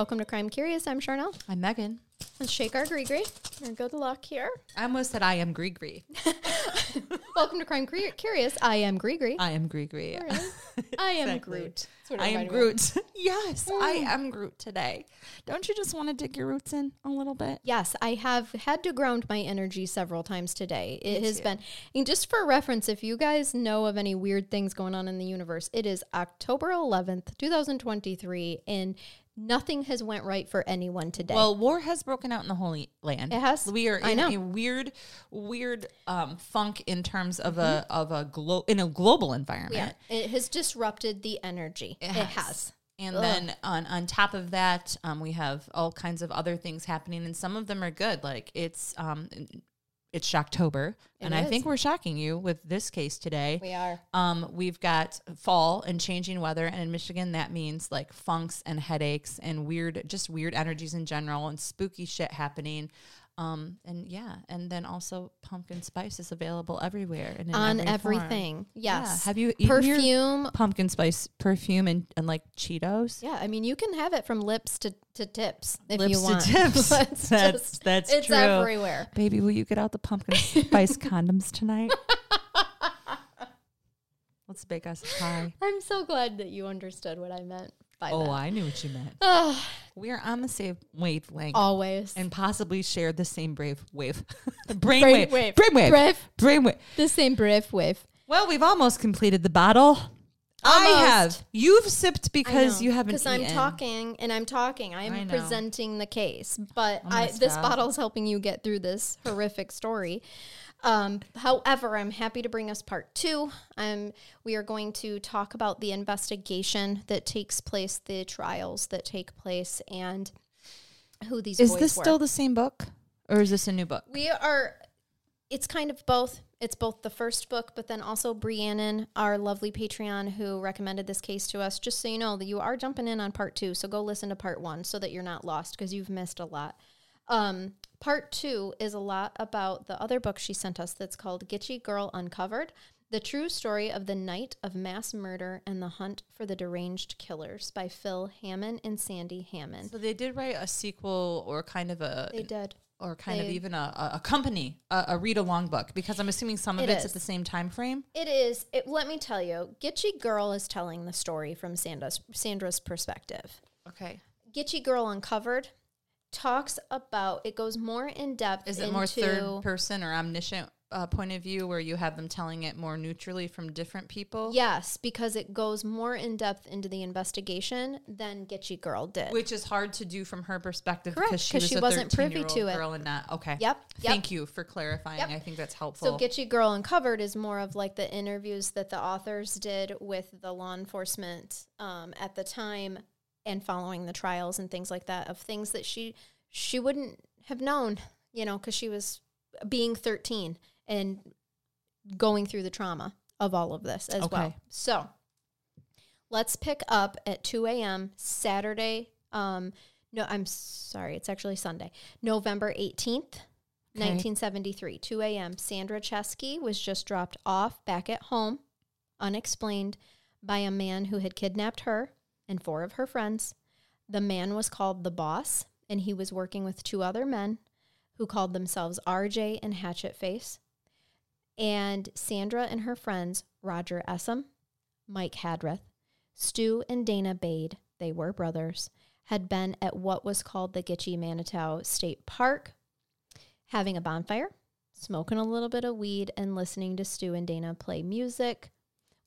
Welcome to Crime Curious. I'm Charnell. I'm Megan. Let's shake our gree Your good luck here. I almost said I am Grigri. Welcome to Crime Curi- Curious. I am Gree gree. I am gree Grigri. I am Exactly. Groot. That's what I am reminded me of. Groot. yes, I mm. am Groot today. Don't you just want to dig your roots in a little bit? Yes, I have had to ground my energy several times today. It has been, and just for reference, if you guys know of any weird things going on in the universe, it is October 11th, 2023, and nothing has went right for anyone today. Well, war has broken out in the Holy Land. It has? We are in a weird, weird um, funk in terms of a of a glo- in a global environment. yeah, it has disrupted the energy. It, has. And Ugh. then on on top of that, um, we have all kinds of other things happening, and some of them are good. Like it's um, it's Shocktober, It and I think we're shocking you with this case today. We are. Um, we've got fall and changing weather, and in Michigan, that means like funks and headaches and weird, just weird energies in general, and spooky shit happening. Um, and yeah, and then also pumpkin spice is available everywhere and in On every form. everything. Yeah. Yes. Have you Perfume. pumpkin spice perfume and, and like Cheetos? Yeah, I mean, you can have it from lips to, to tips if Lips you to want. tips. Let's That's- just- that's it's true. everywhere. Baby, will you get out the pumpkin spice condoms tonight? Let's bake us a pie. I'm so glad that you understood what I meant by Oh, that. I knew what you meant. We are on the same wavelength. always. and possibly share the same brave wave. Brain Brainwave. wave. Brainwave. Brave. Brainwave. the same brief wave. Well, we've almost completed the bottle. I have. You've sipped because you haven't Because I'm talking and I'm talking. I'm I presenting the case. But oh I'm I, this bottle's helping you get through this horrific story. Um, however, I'm happy to bring us part two. Um, we are going to talk about the investigation that takes place, the trials that take place, and who these Is this were. still the same book? Or is this a new book? We are. It's kind of both. It's both the first book, but then also Briannon, our lovely Patreon, who recommended this case to us. Just so you know that you are jumping in on part two, so go listen to part one so that you're not lost because you've missed a lot. Um, part two is a lot about the other book she sent us that's called Gitchie Girl Uncovered. The true story of the night of mass murder and the hunt for the deranged killers by Phil Hamman and Sandy Hamman. So they did write a sequel or kind of a They did. or kind of even a, a, a company, a, a read along book because I'm assuming some of It it's is. at the same time frame. It is. It, let me tell you, Gitchie Girl is telling the story from Sandra's, Sandra's perspective. Okay. Gitchie Girl Uncovered talks about, it goes more in depth. Is it more third person or omniscient uh, point of view where you have them telling it more neutrally from different people? Yes, because it goes more in depth into the investigation than Gitchie Girl did. Which is hard to do from her perspective Correct, because she was she wasn't privy 13-year-old to it. girl and not okay. Yep, yep. Thank you for clarifying. Yep. I think that's helpful. So. Gitchie Girl Uncovered is more of like the interviews that the authors did with the law enforcement um, at the time and following the trials and things like that of things that she she wouldn't have known, you know, because she was being 13 and going through the trauma of all of this as well. So let's pick up at 2 a.m. Saturday. Um, no, I'm sorry, it's actually Sunday, November 18th. Okay. 1973, 2 a.m. Sandra Cheskey was just dropped off back at home, unexplained, by a man who had kidnapped her and four of her friends. The man was called the boss, and he was working with two other men who called themselves RJ and Hatchet Face. And Sandra and her friends, Roger Essem, Mike Hadrath, Stu and Dana Baade, they were brothers, had been at what was called the Gitchie Manitou State Park having a bonfire, smoking a little bit of weed, and listening to Stu and Dana play music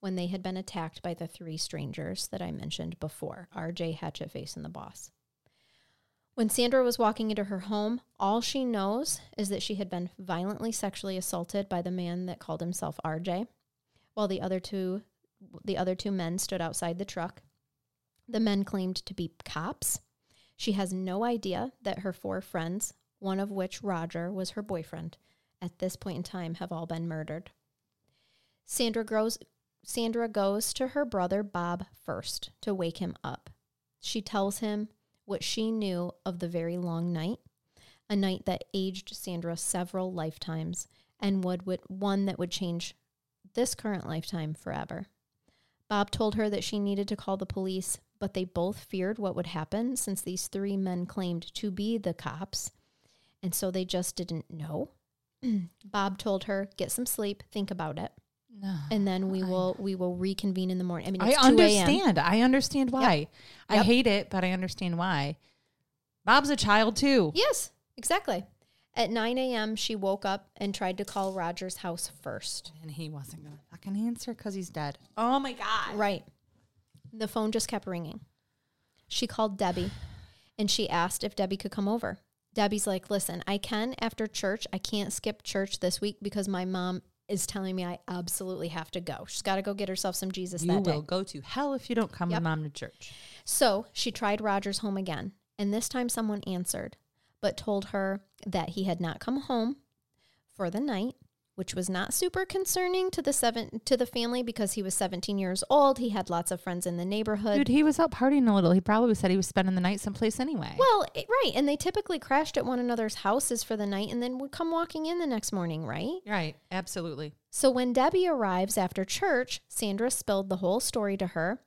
when they had been attacked by the three strangers that I mentioned before RJ, Hatchetface, and the boss. When Sandra was walking into her home, all she knows is that she had been violently sexually assaulted by the man that called himself RJ, while the other two the other two men stood outside the truck. The men claimed to be cops. She has no idea that her four friends, one of which Roger was her boyfriend, at this point in time have all been murdered. Sandra grows Sandra goes to her brother Bob first to wake him up. She tells him what she knew of the very long night, a night that aged Sandra several lifetimes and would, would one that would change this current lifetime forever. Bob told her that she needed to call the police, but they both feared what would happen since these three men claimed to be the cops, and so they just didn't know. Bob told her, "Get some sleep, think about it." No. and then we will we will reconvene in the morning. I mean, I it's 2 understand. I understand why. I Yep. hate it, but I understand why. Bob's a child too. Yes, exactly. At 9 a.m., she woke up and tried to call Roger's house first. And he wasn't going to fucking answer because he's dead. Oh my God. Right. The phone just kept ringing. She called Debbie and she asked if Debbie could come over. Debbie's like, listen, I can after church. I can't skip church this week because my mom is telling me I absolutely have to go. She's got to go get herself some Jesus You that will day. go to hell if you don't come Yep. with mom to church. So she tried Roger's home again, and this time someone answered, but told her that he had not come home for the night, which was not super concerning to the seven to the family because he was 17 years old. He had lots of friends in the neighborhood. Dude, he was out partying a little. He probably said he was spending the night someplace anyway. well, it- right, and they typically crashed at one another's houses for the night and then would come walking in the next morning, right? right. Absolutely. So when Debbie arrives after church, Sandra spilled the whole story to her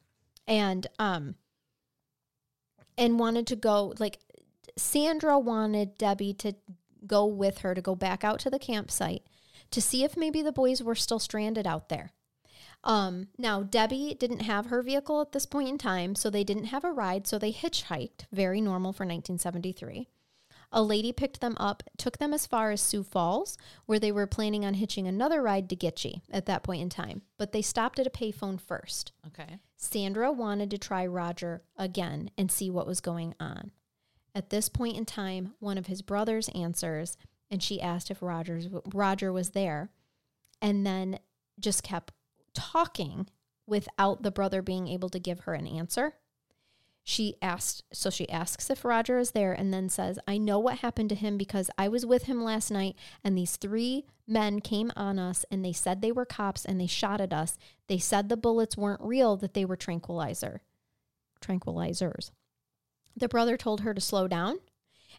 and um and wanted to go like Sandra wanted Debbie to go with her to go back out to the campsite to see if maybe the boys were still stranded out there. Um, now Debbie didn't have her vehicle at this point in time, so they didn't have a ride, so they hitchhiked, very normal for 1973. A lady picked them up, took them as far as Sioux Falls, where they were planning on hitching another ride to Gitchie at that point in time. But they stopped at a payphone first. Okay. Sandra wanted to try Roger again and see what was going on. At this point in time, one of his brothers answers, and she asked if Rogers Roger was there, and then just kept talking without the brother being able to give her an answer. She asked, so she asks if Roger is there and then says, I know what happened to him because I was with him last night and these three men came on us and they said they were cops and they shot at us. They said the bullets weren't real, that they were tranquilizer, tranquilizers. The brother told her to slow down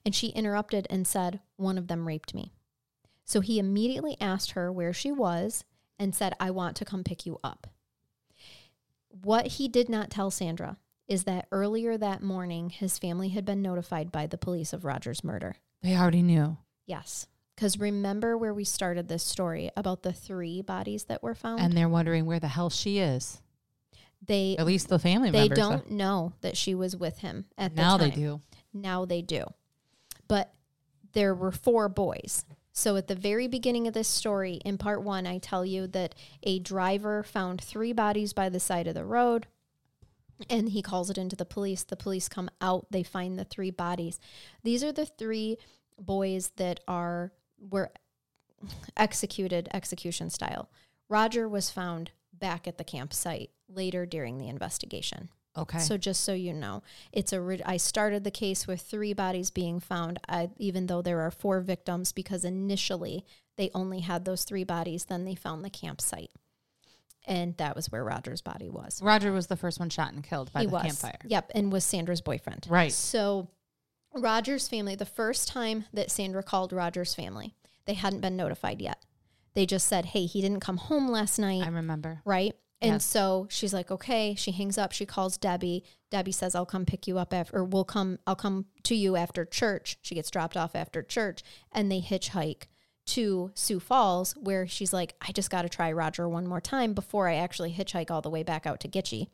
and she interrupted and said, One of them raped me. So he immediately asked her where she was and said, I want to come pick you up. What he did not tell Sandra is that earlier that morning, his family had been notified by the police of Roger's murder. They already knew. Yes. Because remember where we started this story about the three bodies that were found? And they're wondering where the hell she is. they At least the family members they members. don't know that she was with him at the now they do. Now they do. But there were four boys. So at the very beginning of this story, in part one, I tell you that a driver found three bodies by the side of the road and he calls it into the police. The police come out, they find the three bodies. These are the three boys that are were executed execution style. Roger was found back at the campsite later during the investigation. Okay. So just so you know, it's a. I started the case with three bodies being found, I, even though there are four victims, because initially they only had those three bodies. Then they found the campsite, and that was where Roger's body was. Roger was the first one shot and killed by he the was, campfire. Yep, and was Sandra's boyfriend. Right. So Roger's family, the first time that Sandra called Roger's family, they hadn't been notified yet. They just said, "Hey, he didn't come home last night." I remember. right? And so she's like, okay. She hangs up. She calls Debbie. Debbie says, I'll come pick you up after, or we'll come, I'll come to you after church. She gets dropped off after church and they hitchhike to Sioux Falls where she's like, I just got to try Roger one more time before I actually hitchhike all the way back out to Gitchie.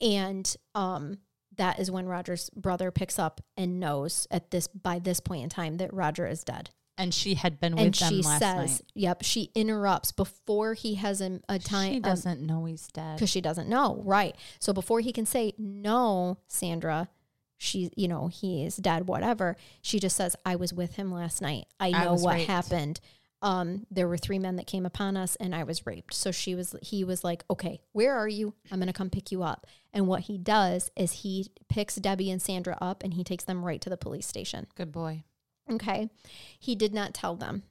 And, um, that is when Roger's brother picks up and knows at this by this point in time that Roger is dead. And she had been with and them she last says, night. "Yep." She interrupts before he has a, a time. She um, doesn't know he's dead. because she doesn't know, right? So before he can say no, Sandra, she, you know, he is dead, whatever. She just says, "I was with him last night. I I know was what raped." happened. Um, there were three men that came upon us, and I was raped." So she was, he was like, "Okay, where are you? I'm gonna come pick you up." And what he does is he picks Debbie and Sandra up, and he takes them right to the police station. Good boy. Okay, he did not tell them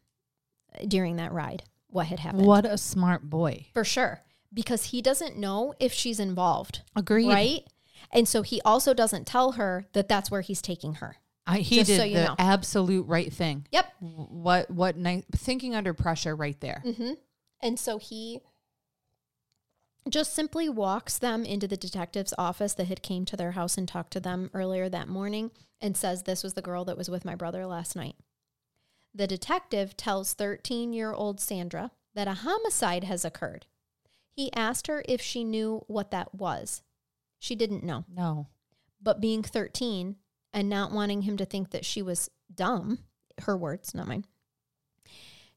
during that ride what had happened. What a smart boy. For sure. Because he doesn't know if she's involved. Agreed. Right? And so he also doesn't tell her that that's where he's taking her. I, he Just did so the know. absolute right thing. Yep. What what nice thinking under pressure right there. Mm-hmm. And so he just simply walks them into the detective's office that had came to their house and talked to them earlier that morning and says this was the girl that was with my brother last night. The detective tells 13-year-old Sandra that a homicide has occurred. He asked her if she knew what that was. She didn't know. No. but being 13 and not wanting him to think that she was dumb, her words, not mine,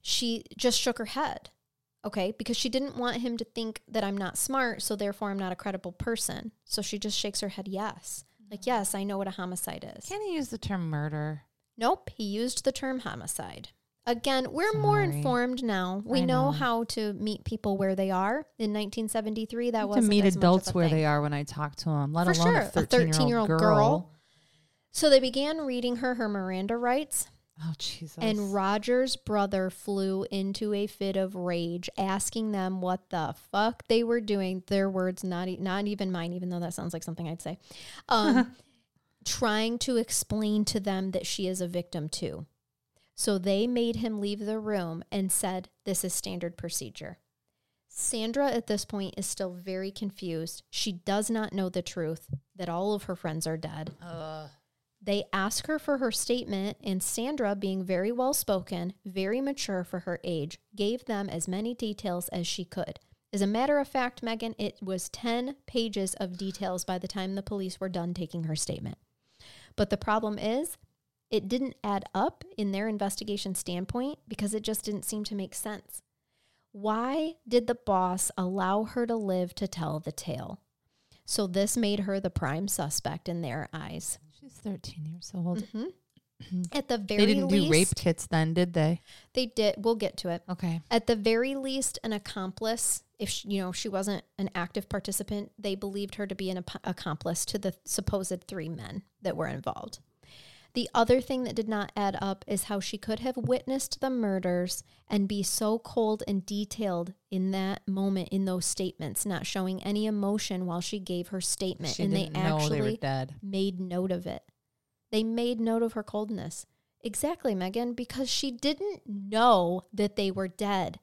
she just shook her head. Okay, because she didn't want him to think that I'm not smart, so therefore I'm not a credible person. So she just shakes her head, yes. Like, mm. yes, I know what a homicide is. Can he use the term murder? Nope, he used the term homicide. Again, we're more informed now. We know. know. how to meet people where they are. In 1973, that was to meet adults where thing. they are when I talk to them, let For alone sure, a a 13 year 13-year-old old girl. girl. So they began reading her her Miranda rights, Oh, Jesus. and Roger's brother flew into a fit of rage, asking them what the fuck they were doing. Their words, not e- not even mine, even though that sounds like something I'd say. Um, trying to explain to them that she is a victim too. So they made him leave the room and said, "This is standard procedure." Sandra at this point is still very confused. She does not know the truth that all of her friends are dead. They ask her for her statement, and Sandra, being very well spoken, very mature for her age, gave them as many details as she could. As a matter of fact, Megan, it was 10 pages of details by the time the police were done taking her statement. But the problem is, it didn't add up in their investigation standpoint because it just didn't seem to make sense. Why did the boss allow her to live to tell the tale? So this made her the prime suspect in their eyes. She's 13 years old. Mm-hmm. Mm-hmm. At the very least They didn't least, do rape kits then, did they? They did. We'll get to it. Okay. At the very least, an accomplice. If she, you know she wasn't an active participant, they believed her to be an ap- accomplice to the supposed three men that were involved. The other thing that did not add up is how she could have witnessed the murders and be so cold and detailed in that moment in those statements, not showing any emotion while she gave her statement. She and they actually they made note of it. They made note of her coldness. Exactly, Megan, because she didn't know that they were dead.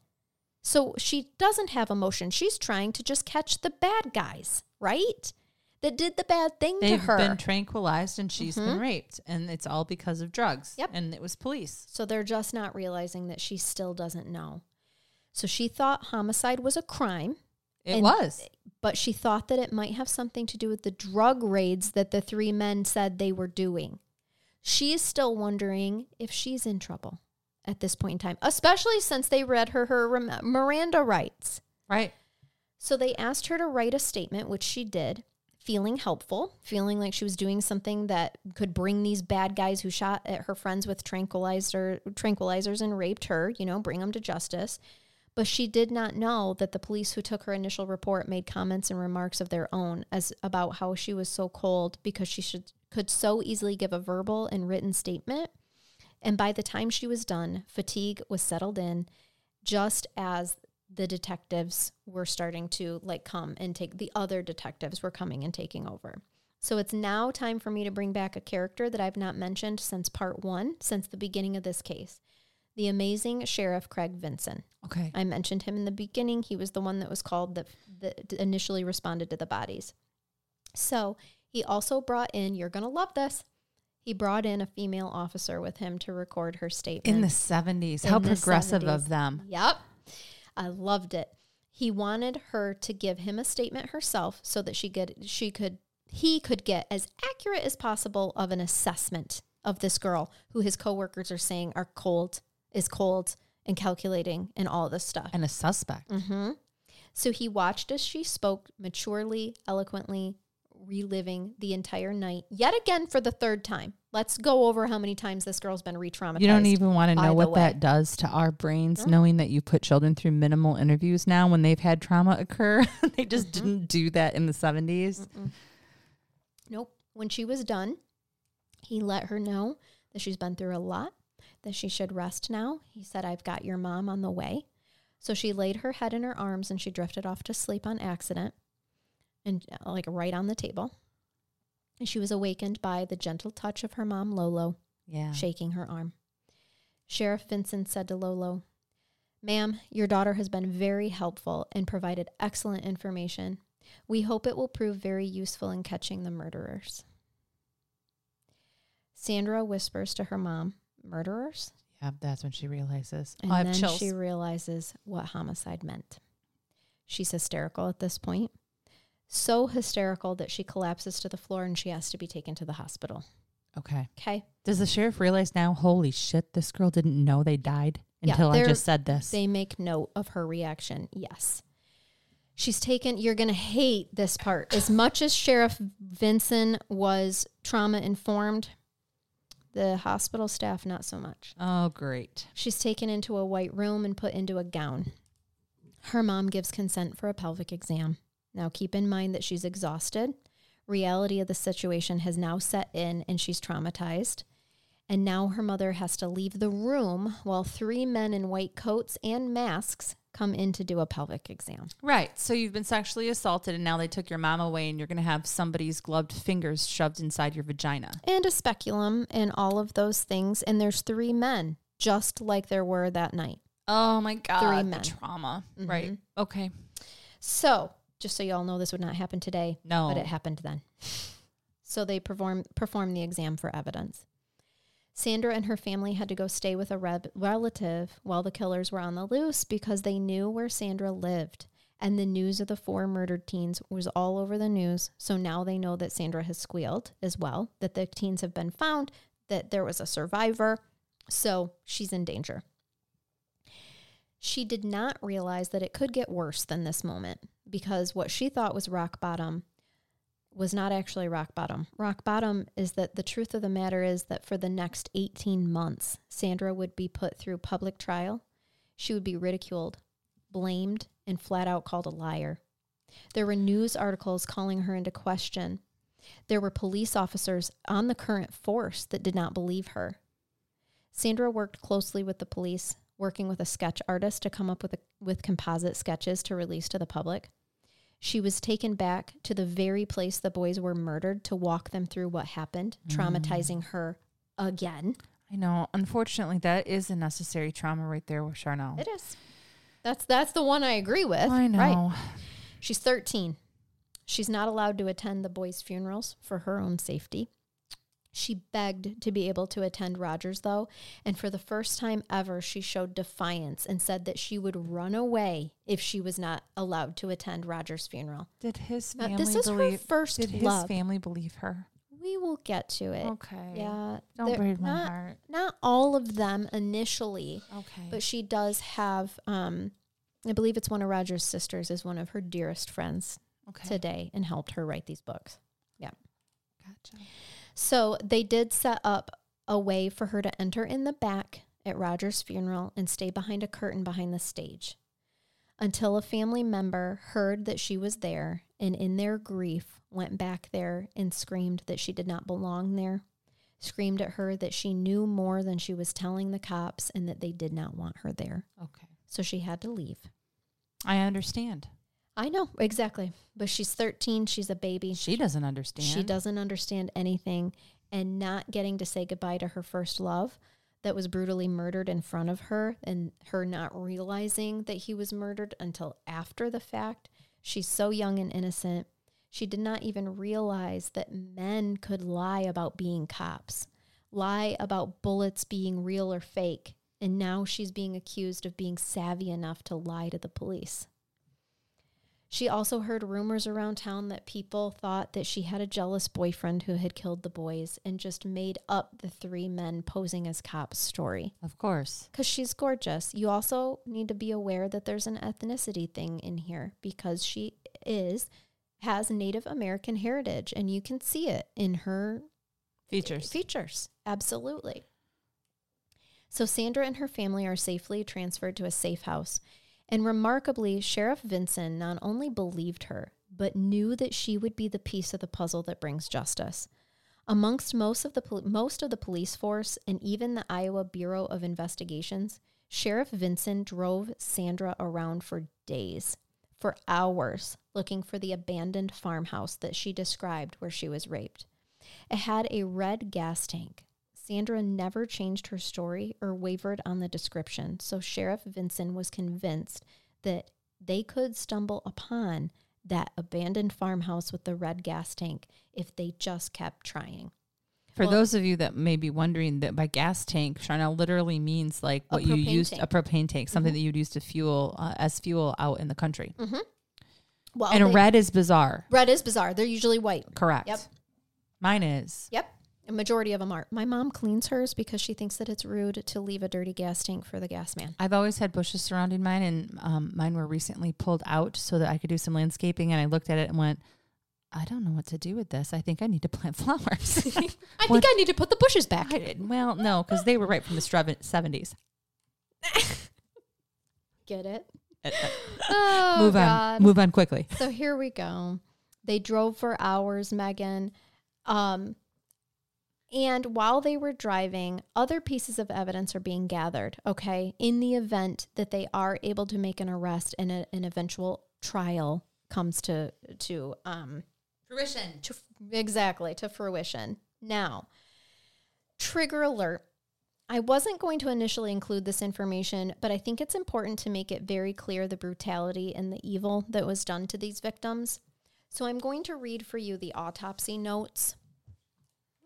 So she doesn't have emotion. She's trying to just catch the bad guys, right? That did the bad thing They've to her. been tranquilized and she's been mm-hmm. raped, and it's all because of drugs. Yep. And it was police. so they're just not realizing that she still doesn't know. So she thought homicide was a crime, It And- was. but she thought that it might have something to do with the drug raids that the three men said they were doing. She is still wondering if she's in trouble at this point in time, especially since they read her her Miranda rights. Right. So they asked her to write a statement, which she did, feeling helpful, feeling like she was doing something that could bring these bad guys who shot at her friends with tranquilizer tranquilizers and raped her, you know, bring them to justice. But she did not know that the police who took her initial report made comments and remarks of their own as about how she was so cold because she should could so easily give a verbal and written statement. And by the time she was done, fatigue was settled in, just as the detectives were starting to like come and take the other detectives were coming and taking over. So it's now time for me to bring back a character that I've not mentioned since part one, since the beginning of this case. The amazing Sheriff Craig Vinson. Okay. I mentioned him in the beginning. He was the one that was called that, that initially responded to the bodies. So he also brought in, you're going to love this. He brought in a female officer with him to record her statement. In the 70s. In How the progressive 70s. of them. Yep. I loved it. He wanted her to give him a statement herself so that she could she could he could get as accurate as possible of an assessment of this girl who his coworkers are saying are cold is cold and calculating and all this stuff. And a suspect. Mm-hmm. So he watched as she spoke maturely, eloquently, reliving the entire night yet again for the third time. Let's go over how many times this girl's been re-traumatized. You don't even want to know what way. that does to our brains, No. knowing that you put children through minimal interviews now when they've had trauma occur. they just Mhm. didn't do that in the 70s. Mm-mm. Nope. When she was done, he let her know that she's been through a lot, that she should rest now. He said, I've got your mom on the way. So she laid her head in her arms and she drifted off to sleep on accident and uh, like right on the table. And she was awakened by the gentle touch of her mom, Lolo, Yeah. shaking her arm. Sheriff Vincent said to Lolo, Ma'am, your daughter has been very helpful and provided excellent information. We hope it will prove very useful in catching the murderers. Sandra whispers to her mom, Murderers? Yeah, that's when she realizes. And oh, I have then chills. she realizes what homicide meant. She's hysterical at this point. So hysterical that she collapses to the floor and she has to be taken to the hospital. okay. Okay. Does the sheriff realize now, holy shit, this girl didn't know they died Yeah, until I just said this? They make note of her reaction. Yes. She's taken, you're going to hate this part. As much as Sheriff Vinson was trauma informed, the hospital staff, not so much. oh, great. She's taken into a white room and put into a gown. Her mom gives consent for a pelvic exam. Now, keep in mind that she's exhausted. Reality of the situation has now set in and she's traumatized. And now her mother has to leave the room while three men in white coats and masks come in to do a pelvic exam. Right. So you've been sexually assaulted and now they took your mom away and you're going to have somebody's gloved fingers shoved inside your vagina. And a speculum and all of those things. And there's three men, just like there were that night. Oh my God. Three the men. trauma. Mhm. Right. Okay. So, just so y'all know, this would not happen today. No. but it happened then. So they perform performed the exam for evidence. Sandra and her family had to go stay with a rev- relative while the killers were on the loose because they knew where Sandra lived. And the news of the four murdered teens was all over the news. So now they know that Sandra has squealed as well, that the teens have been found, that there was a survivor. So she's in danger. She did not realize that it could get worse than this moment because what she thought was rock bottom was not actually rock bottom. Rock bottom is that the truth of the matter is that for the next 18 months, Sandra would be put through public trial. She would be ridiculed, blamed, and flat out called a liar. There were news articles calling her into question. There were police officers on the current force that did not believe her. Sandra worked closely with the police, working with a sketch artist to come up with, a, with composite sketches to release to the public. She was taken back to the very place the boys were murdered to walk them through what happened, mm. traumatizing her again. I know. Unfortunately, that is a necessary trauma right there with Charnell. It is. That's that's the one I agree with. I know. Right. She's 13. She's not allowed to attend the boys' funerals for her own safety. She begged to be able to attend Rogers, though, and for the first time ever, she showed defiance and said that she would run away if she was not allowed to attend Rogers' funeral. Did his Now, family this is her believe? first Did his love. family believe her? We will get to it. Okay. Yeah, Don't break my not, heart. Not all of them initially, Okay. but she does have. Um, I believe it's one of Roger's sisters is one of her dearest friends okay. today and helped her write these books. Yeah. Gotcha. So they did set up a way for her to enter in the back at Roger's funeral and stay behind a curtain behind the stage until a family member heard that she was there and in their grief went back there and screamed that she did not belong there screamed at her that she knew more than she was telling the cops and that they did not want her there Okay. so she had to leave I understand. I know exactly but she's 13 she's a baby She doesn't understand. She doesn't understand anything and not getting to say goodbye to her first love that was brutally murdered in front of her and her not realizing that he was murdered until after the fact. She's so young and innocent. She did not even realize that men could lie about being cops, lie about bullets being real or fake. And now she's being accused of being savvy enough to lie to the police. She also heard rumors around town that people thought that she had a jealous boyfriend who had killed the boys and just made up the three men posing as cops story. Of course. Because she's gorgeous. You also need to be aware that there's an ethnicity thing in here because she is, has Native American heritage and you can see it in her Features. features. Absolutely. So Sandra and her family are safely transferred to a safe house. And remarkably, Sheriff Vinson not only believed her, but knew that she would be the piece of the puzzle that brings justice. Amongst most of the pol- most of the police force and even the Iowa Bureau of Investigations, Sheriff Vinson drove Sandra around for days, for hours, looking for the abandoned farmhouse that she described where she was raped. It had a red gas tank. Sandra never changed her story or wavered on the description, so Sheriff Vinson was convinced that they could stumble upon that abandoned farmhouse with the red gas tank if they just kept trying. For Well- those of you that may be wondering that by gas tank, Charnell literally means like what you used tank. a propane tank, something Mhm. that you'd use to fuel uh, as fuel out in the country. Mm-hmm. Well, and they- red is bizarre. red is bizarre. They're usually white. Correct. Yep. Mine is. Yep. A majority of them are. My mom cleans hers because she thinks that it's rude to leave a dirty gas tank for the gas man. I've always had bushes surrounding mine, and um, mine were recently pulled out so that I could do some landscaping. And I looked at it and went, I don't know what to do with this. I think I need to plant flowers. I What- think I need to put the bushes back. I well, no, because they were right from the 70s. Get it? Uh, Oh, Move God. on. Move on quickly. So here we go. They drove for hours, Megan. Um, and while they were driving, other pieces of evidence are being gathered, okay, in the event that they are able to make an arrest and a, an eventual trial comes to, to, um, Fruition. to exactly to fruition. Now, trigger alert. I wasn't going to initially include this information, but I think it's important to make it very clear the brutality and the evil that was done to these victims. So I'm going to read for you the autopsy notes.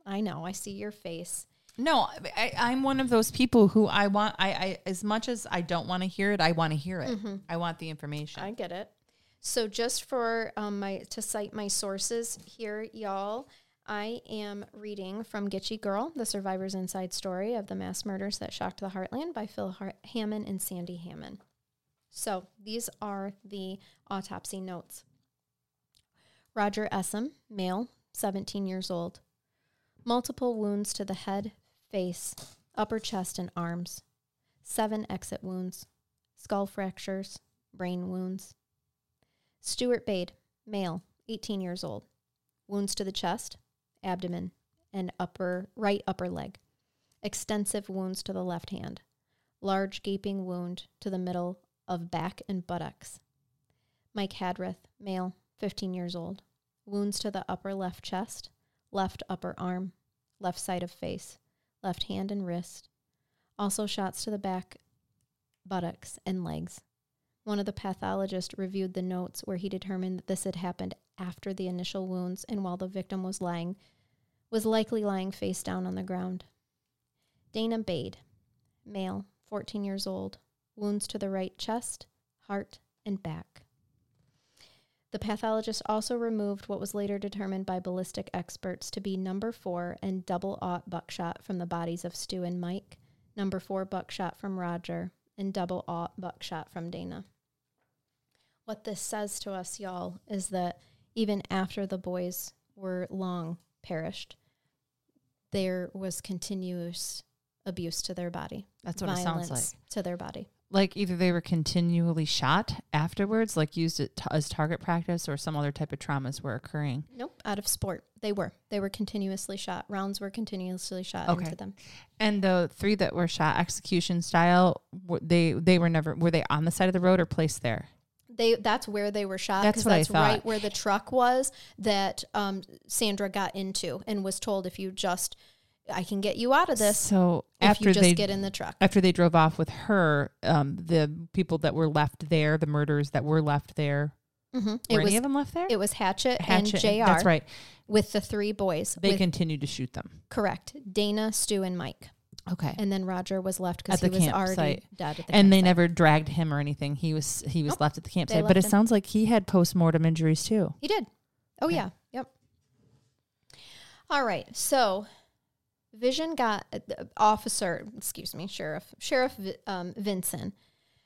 I know, I see your face. No, I, I'm one of those people who I want. I, I as much as I don't want to hear it, I want to hear it. I want the information. I get it. So just for um, my to cite my sources here, y'all, I am reading from Gitchie Girl: The Survivor's Inside Story of the Mass Murders That Shocked the Heartland by Phil Har- Hamman and Sandy Hamman. So these are the autopsy notes. Roger Essem, male, 17 years old. Multiple wounds to the head, face, upper chest, and arms. Seven exit wounds. Skull fractures, brain wounds. Stuart Baade, male, 18 years old. Wounds to the chest, abdomen, and upper right upper leg. Extensive wounds to the left hand. Large gaping wound to the middle of back and buttocks. Mike Hadrath, male, 15 years old. Wounds to the upper left chest, left upper arm, left side of face, left hand and wrist. Also shots to the back, buttocks, and legs. One of the pathologists reviewed the notes where he determined that this had happened after the initial wounds and while the victim was lying was likely lying face down on the ground. Dana Baade, male, 14 years old, wounds to the right chest, heart, and back. The pathologist also removed what was later determined by ballistic experts to be number four and double aught buckshot from the bodies of Stu and Mike, number four buckshot from Roger, and double aught buckshot from Dana. What this says to us, y'all, is that even after the boys were long perished, there was continuous abuse to their body. That's what it sounds like. to their body. Like either they were continually shot afterwards, like used it t- as target practice, or some other type of traumas were occurring. Nope, out of sport. They were. They were continuously shot. Rounds were continuously shot Okay. into them. And the three that were shot execution style, were they they were never were they on the side of the road or placed there? They that's where they were shot That's what I thought. right where the truck was that um, Sandra got into and was told if you just I can get you out of this So after you just they get in the truck. after they drove off with her, um, the people that were left there, the murderers that were left there, hmm were It was any of them left there? it was Hatchet, Hatchet, and Jr. That's right. with the three boys. They with- continued to shoot them. correct. Dana, Stu, and Mike. Okay. and then Roger was left because he was already dead. At the and they never dragged him or anything. He was he was Nope. left at the campsite. But it him. sounds like he had post mortem injuries too. He did. Oh Okay. yeah. Yep. All right. So, Vinson got uh, officer. Excuse me, sheriff. Sheriff um, Vincent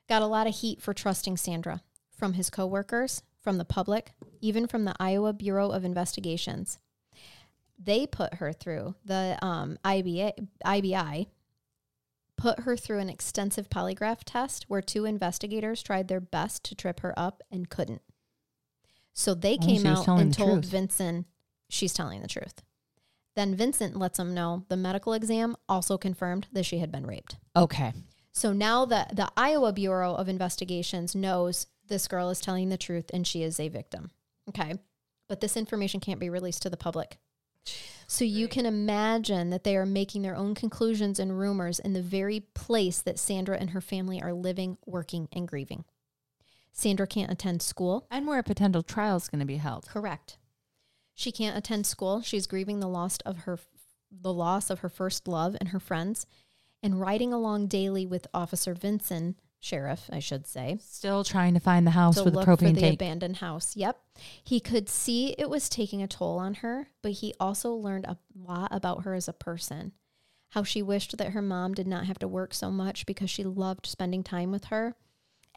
got a lot of heat for trusting Sandra from his coworkers, from the public, even from the Iowa Bureau of Investigations. They put her through the um, IBA, IBI. Put her through an extensive polygraph test where two investigators tried their best to trip her up and couldn't. So they Oh, came out and told truth. Vincent she's telling the truth. Then Vincent lets them know the medical exam also confirmed that she had been raped. Okay. So now the, the Iowa Bureau of Investigations knows this girl is telling the truth and she is a victim. Okay. But this information can't be released to the public. So you can imagine that they are making their own conclusions and rumors in the very place that Sandra and her family are living, working, and grieving. Sandra can't attend school. And where a potential trial is going to be held. Correct. She can't attend school. She's grieving the loss of her the loss of her first love and her friends and riding along daily with Officer Vincent, sheriff, I should say, Still trying to find the house with the look for the abandoned house. Yep. He could see it was taking a toll on her, but he also learned a lot about her as a person. How she wished that her mom did not have to work so much because she loved spending time with her.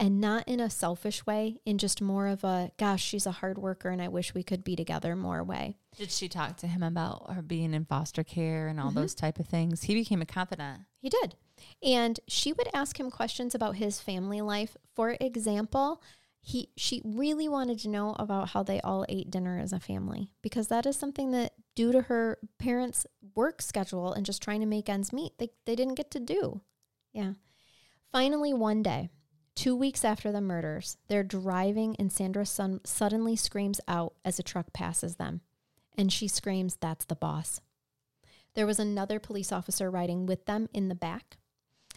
And not in a selfish way, in just more of a, gosh, she's a hard worker and I wish we could be together more way. Did she talk to him about her being in foster care and all Mm-hmm. those type of things? He became a confidant. He did. And she would ask him questions about his family life. For example, he she really wanted to know about how they all ate dinner as a family because that is something that due to her parents' work schedule and just trying to make ends meet, they, they didn't get to do. Yeah. Finally, one day, two weeks after the murders, they're driving and Sandra son- suddenly screams out as a truck passes them. And she screams, That's the boss. There was another police officer riding with them in the back.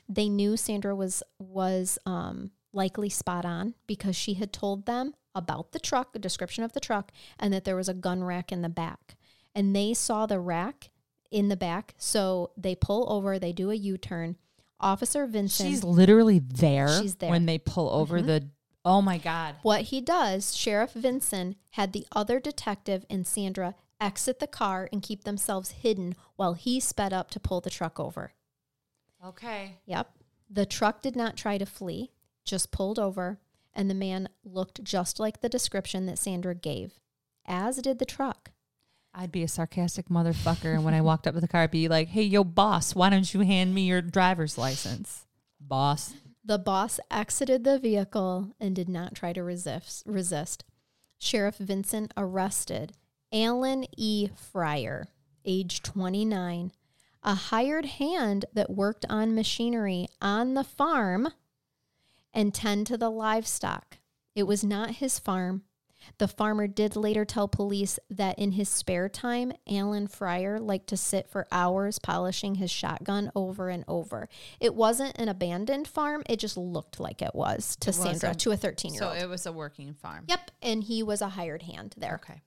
They knew Sandra was was um, likely spot on because she had told them about the truck, a description of the truck, and that there was a gun rack in the back. And they saw the rack in the back, so they pull over. They do a U turn. Officer Vincent. She's literally there, She's there. when they pull over Mhm. the. Oh my God. What he does, Sheriff Vinson had the other detective and Sandra exit the car and keep themselves hidden while he sped up to pull the truck over. Okay. Yep. The truck did not try to flee, just pulled over, and the man looked just like the description that Sandra gave, as did the truck. I'd be a sarcastic motherfucker. And when I walked up to the car, I'd be like, hey, yo, boss, why don't you hand me your driver's license? Boss. The boss exited the vehicle and did not try to resist. resist. Sheriff Vincent arrested Alan E. Fryer, age 29, a hired hand that worked on machinery on the farm and tend to the livestock. It was not his farm. The farmer did later tell police that in his spare time, Alan Fryer liked to sit for hours polishing his shotgun over and over. It wasn't an abandoned farm, it just looked like it was to It Sandra, to a 13 year old. So it was a working farm. Yep, and he was a hired hand there. Okay.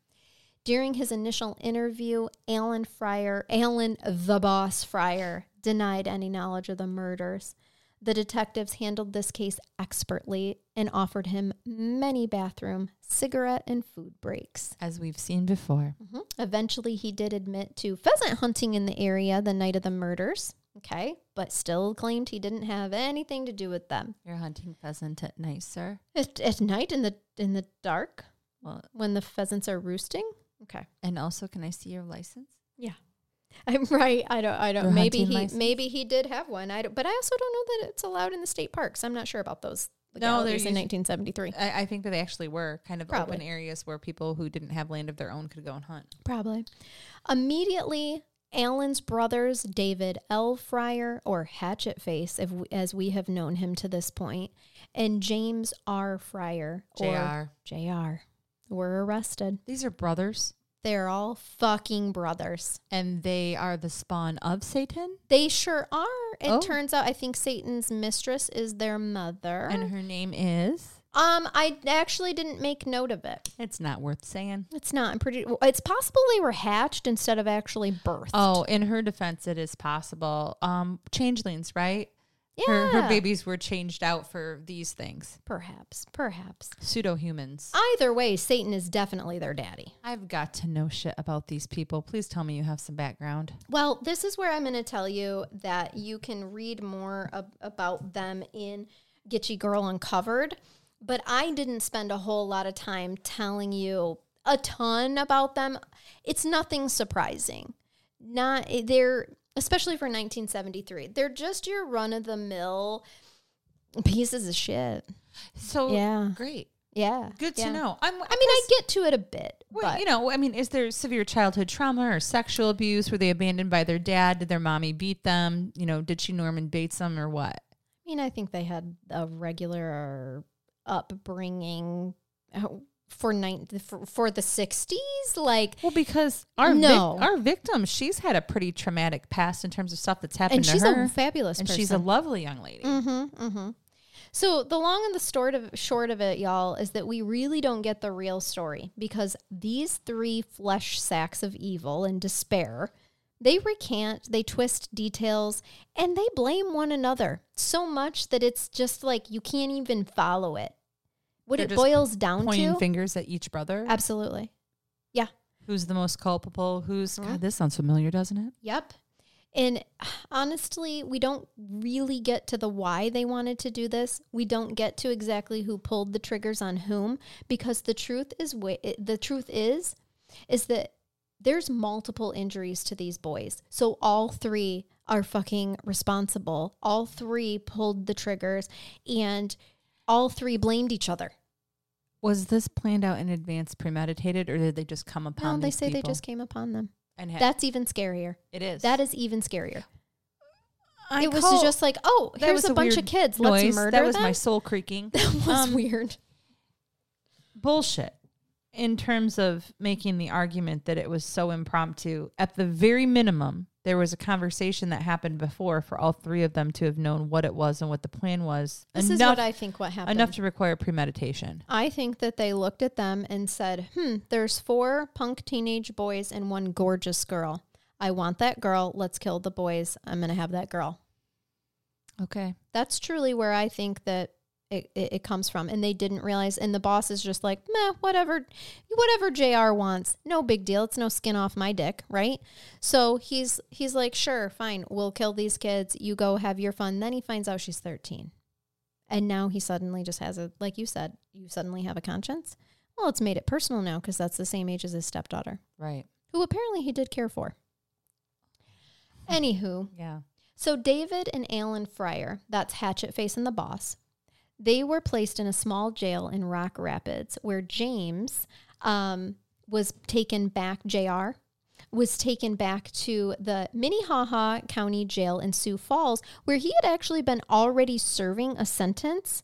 During his initial interview, Alan Fryer, Alan the boss Fryer, denied any knowledge of the murders. The detectives handled this case expertly and offered him many bathroom, cigarette, and food breaks. As we've seen before. Mm-hmm. Eventually, he did admit to pheasant hunting in the area the night of the murders. Okay, but still claimed he didn't have anything to do with them. You're hunting pheasant at night, sir. At, at night in the in the dark Well, when the pheasants are roosting. Okay. and also, can I see your license? I'm right. I don't. I don't. Maybe he. license? Maybe he did have one. I don't, but I also don't know that it's allowed in the state parks. I'm not sure about those. No, they're in 1973. I, I think that they actually were kind of Probably. open areas where people who didn't have land of their own could go and hunt. Probably. Immediately, Alan's brothers, David L. Fryer, or Hatchet Face, if we, as we have known him to this point, and James R. Fryer, or Jr. Jr., were arrested. These are brothers, They're all fucking brothers. and they are the spawn of Satan, They sure are. It Oh. turns out I think Satan's mistress is their mother. and her name is. Um, I actually didn't make note of it. It's not worth saying. It's not. I'm pretty. It's possible they were hatched instead of actually birthed. Oh, in her defense, it is possible. Um, changelings, right? Yeah. Her, her babies were changed out for these things. Perhaps. Perhaps. Pseudo humans. Either way, Satan is definitely their daddy. I've got to know shit about these people. Please tell me you have some background. Well, this is where I'm going to tell you that you can read more ab- about them in Gitchie Girl Uncovered, but I didn't spend a whole lot of time telling you a ton about them. It's nothing surprising. Not eh, they're especially for 1973. They're just your run of the mill pieces of shit. So Yeah. great. Yeah. Good yeah. to know. I'm, I mean, I get to it a bit, Well, but you know, I mean, is there severe childhood trauma or sexual abuse? Were they abandoned by their dad? Did their mommy beat them? You know, did she Norman Bates them or what? I mean, I think they had a regular upbringing uh, for nine for, for the sixties. Like, Well, because our vic- No. our victim, she's had a pretty traumatic past in terms of stuff that's happened and to she's her, a fabulous and person. she's a lovely young lady. Mm-hmm. Mm-hmm. So the long and the short of short of it, y'all, is that we really don't get the real story because these three flesh sacks of evil and despair, they recant, they twist details, and they blame one another so much that it's just like you can't even follow it. What They're it boils down to Pointing to, fingers at each brother. absolutely. Yeah. Who's the most culpable? Who's Mhm. God? This sounds familiar, doesn't it? Yep. And honestly, we don't really get to the why they wanted to do this. We don't get to exactly who pulled the triggers on whom because the truth is the truth is is that there's multiple injuries to these boys. So all three are fucking responsible. All three pulled the triggers and all three blamed each other. Was this planned out in advance, premeditated, or did they just come upon? No, they say they just came upon them. and had, That's even scarier. it is. That is even scarier. I it was just like, oh, here's was a, a bunch of kids. noise. Let's murder That was them. my soul creaking. that was Um, weird. bullshit in terms of making the argument that it was so impromptu. At the very minimum, there was a conversation that happened before for all three of them to have known what it was and what the plan was. This is what I think what happened. enough to require premeditation. I think that they looked at them and said, hmm, there's four punk teenage boys and one gorgeous girl. I want that girl. Let's kill the boys. I'm going to have that girl. Okay. That's truly where I think that it, it, it comes from. And they didn't realize. And the boss is just like, meh, whatever, whatever JR wants. No big deal. It's no skin off my dick, right? So he's he's like, sure, fine. We'll kill these kids. You go have your fun. Then he finds out she's 13. And now he suddenly just has a, like you said, you suddenly have a conscience. Well, it's made it personal now because that's the same age as his stepdaughter, Right. who apparently he did care for. Anywho, Yeah. so David and Alan Fryer, that's Hatchet Face and the boss, they were placed in a small jail in Rock Rapids where James um, was taken back, JR was taken back to the Minnehaha County Jail in Sioux Falls where he had actually been already serving a sentence,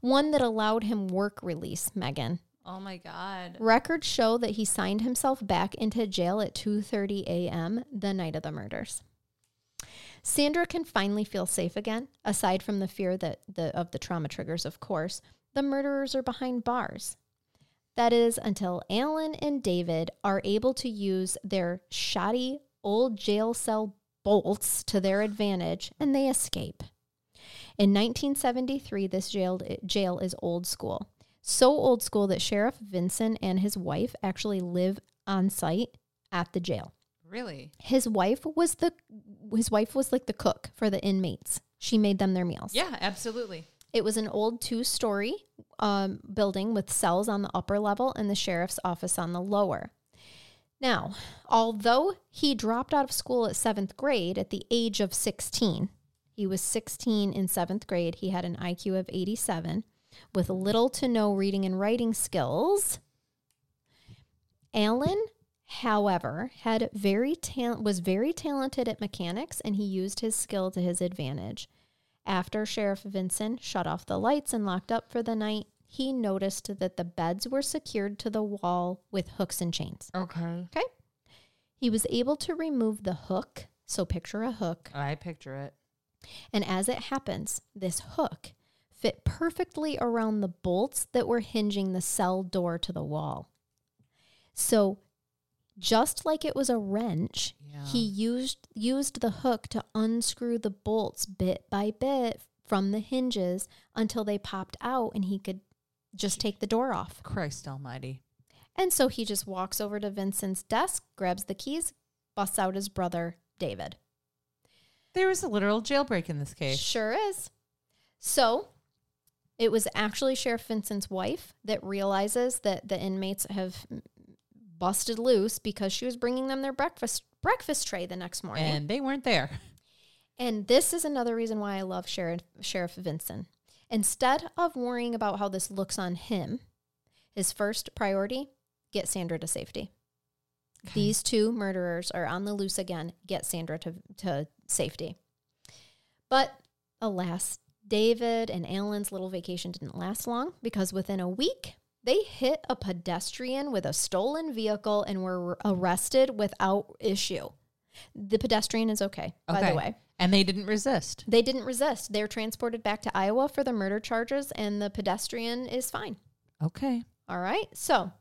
one that allowed him work release, Megan. Oh my God. Records show that he signed himself back into jail at 2:30 a.m. the night of the murders. Sandra can finally feel safe again, aside from the fear that the of the trauma triggers, of course. The murderers are behind bars. That is until Alan and David are able to use their shoddy old jail cell bolts to their advantage and they escape. In 1973, this jail, jail is old school. So old school that Sheriff Vinson and his wife actually live on site at the jail. Really? His wife was the his wife was like the cook for the inmates. She made them their meals. Yeah, absolutely. It was an old two-story um, building with cells on the upper level and the sheriff's office on the lower. Now, although he dropped out of school at seventh grade at the age of 16, he was 16 in seventh grade. He had an IQ of 87 with little to no reading and writing skills. Alan, however, had very tal- was very talented at mechanics and he used his skill to his advantage. After Sheriff Vinson shut off the lights and locked up for the night, he noticed that the beds were secured to the wall with hooks and chains. Okay. Okay. He was able to remove the hook, so picture a hook, I picture it. and as it happens, this hook fit perfectly around the bolts that were hinging the cell door to the wall. So, just like it was a wrench, Yeah. he used used the hook to unscrew the bolts bit by bit from the hinges until they popped out and he could just take the door off. Christ Almighty. And so he just walks over to Vinson's desk, grabs the keys, busts out his brother, David. There was a literal jailbreak in this case. Sure is. So it was actually Sheriff Vinson's wife that realizes that the inmates have busted loose because she was bringing them their breakfast breakfast tray the next morning. And, they weren't there. And this is another reason why I love Sheriff Sheriff Vinson. Instead of worrying about how this looks on him, his first priority, get Sandra to safety. These two murderers are on the loose again. Get Sandra to, to safety. But alas, David and Alan's little vacation didn't last long because within a week, they hit a pedestrian with a stolen vehicle and were arrested without issue. The pedestrian is okay, by the way. And they didn't resist. They didn't resist. They're transported back to Iowa for the murder charges, and the pedestrian is fine. Okay. All right. So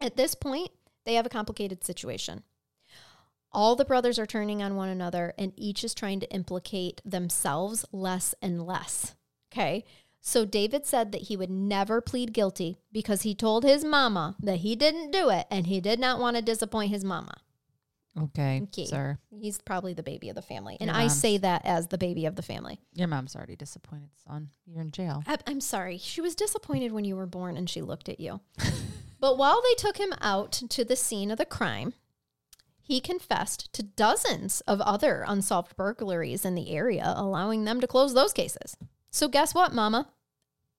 at this point, they have a complicated situation. All the brothers are turning on one another, and each is trying to implicate themselves less and less. Okay. So David said that he would never plead guilty because he told his mama that he didn't do it and he did not want to disappoint his mama. Okay, Okay. sir. He's probably the baby of the family. And I say that as the baby of the family. Your mom's already disappointed, son. You're in jail. I, I'm sorry. She was disappointed when you were born and she looked at you. but while they took him out to the scene of the crime, he confessed to dozens of other unsolved burglaries in the area, allowing them to close those cases. So, guess what, Mama?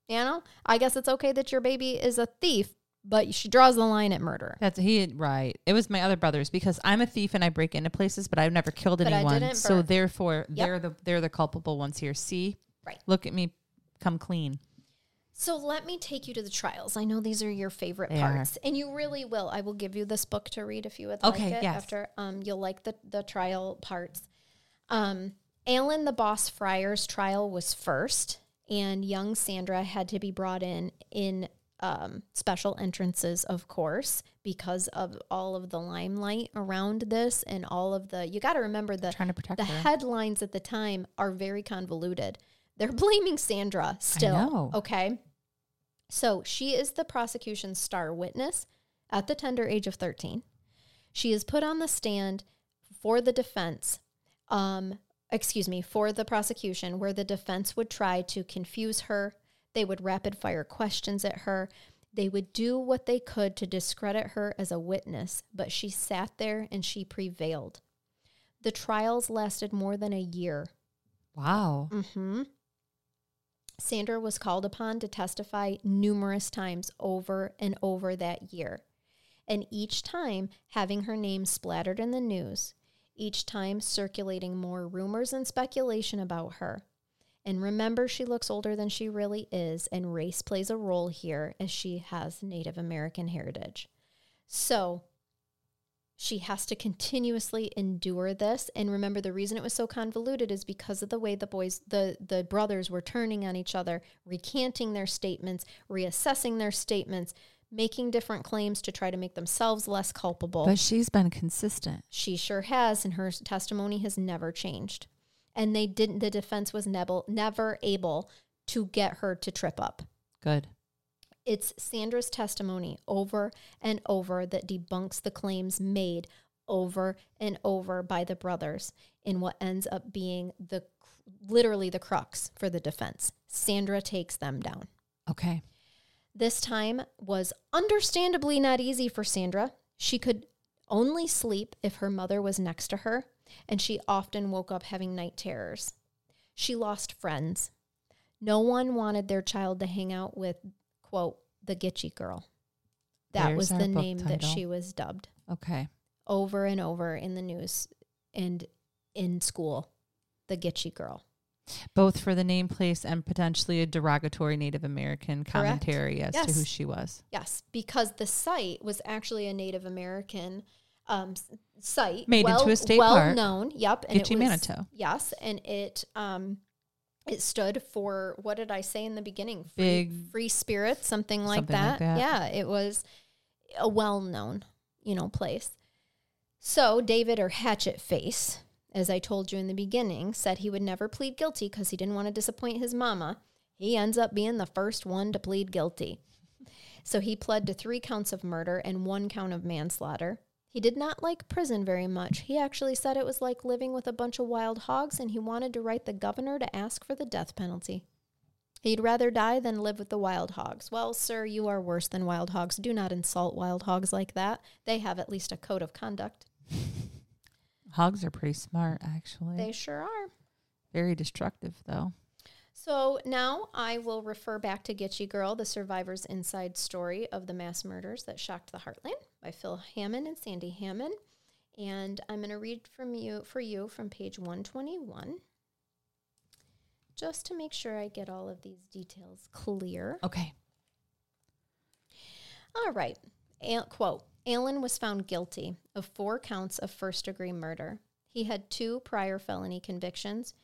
You know, I guess it's okay that your baby is a thief, but she draws the line at murder. That's he right. It was my other brothers because I'm a thief and I break into places, but I've never killed But I anyone. didn't So burn. therefore, Yep. they're the they're the culpable ones here. See, Right. Look at me, come clean. So let me take you to the trials. I know these are your favorite They are. parts, and you really will. I will give you this book to read if you would Okay, like it. yes. After um, you'll like the the trial parts. Um, Alan the Boss Fryer's trial was first, and young Sandra had to be brought in in um, special entrances, of course, because of all of the limelight around this and all of the. You got to remember that Trying to protect the her. headlines at the time are very convoluted. They're blaming Sandra still. Okay. So she is the prosecution's star witness at the tender age of 13. She is put on the stand for the defense, um, excuse me, for the prosecution, where the defense would try to confuse her. They would rapid fire questions at her. They would do what they could to discredit her as a witness, but she sat there and she prevailed. The trials lasted more than a year. Wow. hmm Sandra was called upon to testify numerous times over and over that year. And each time having her name splattered in the news, each time circulating more rumors and speculation about her. And remember, she looks older than she really is, and race plays a role here as she has Native American heritage. So, she has to continuously endure this and remember the reason it was so convoluted is because of the way the boys the the brothers were turning on each other recanting their statements reassessing their statements making different claims to try to make themselves less culpable But she's been consistent. she sure has and her testimony has never changed and they didn't the defense was never never able to get her to trip up Good. it's Sandra's testimony over and over that debunks the claims made over and over by the brothers in what ends up being the literally the crux for the defense. Sandra takes them down. Okay. This time was understandably not easy for Sandra. She could only sleep if her mother was next to her, and she often woke up having night terrors. She lost friends. No one wanted their child to hang out with, quote, the Gitchie girl. That There's was the name that she was dubbed Okay. over and over in the news and in school. The Gitchie girl. Both for the name, place, and potentially a derogatory Native American commentary as to who she was. Yes, because the site was actually a Native American um, site, Made well, into a state well park. known. Yep, and Gitchie was, Manitou. Yes, and it um, It stood for what did I say in the beginning? Free, Big- free spirit, something like Something that. like that. Yeah, it was a well-known, you know, place. So David or Hatchet Face, as I told you in the beginning, said he would never plead guilty because he didn't want to disappoint his mama. He ends up being the first one to plead guilty. So he pled to three counts of murder and one count of manslaughter. He did not like prison very much. He actually said it was like living with a bunch of wild hogs and he wanted to write the governor to ask for the death penalty. He'd rather die than live with the wild hogs. Well, sir, you are worse than wild hogs. Do not insult wild hogs like that. They have at least a code of conduct. Hogs are pretty smart, actually. They sure are. Very destructive, though. So now I will refer back to Gitchie Girl, the survivor's inside story of the mass murders that shocked the heartland by Phil Hamman and Sandy Hamman. And I'm going to read from you for you from page 121 just to make sure I get all of these details clear. Okay. All right. And quote Alan was found guilty of four counts of first degree murder. He had two prior felony convictions.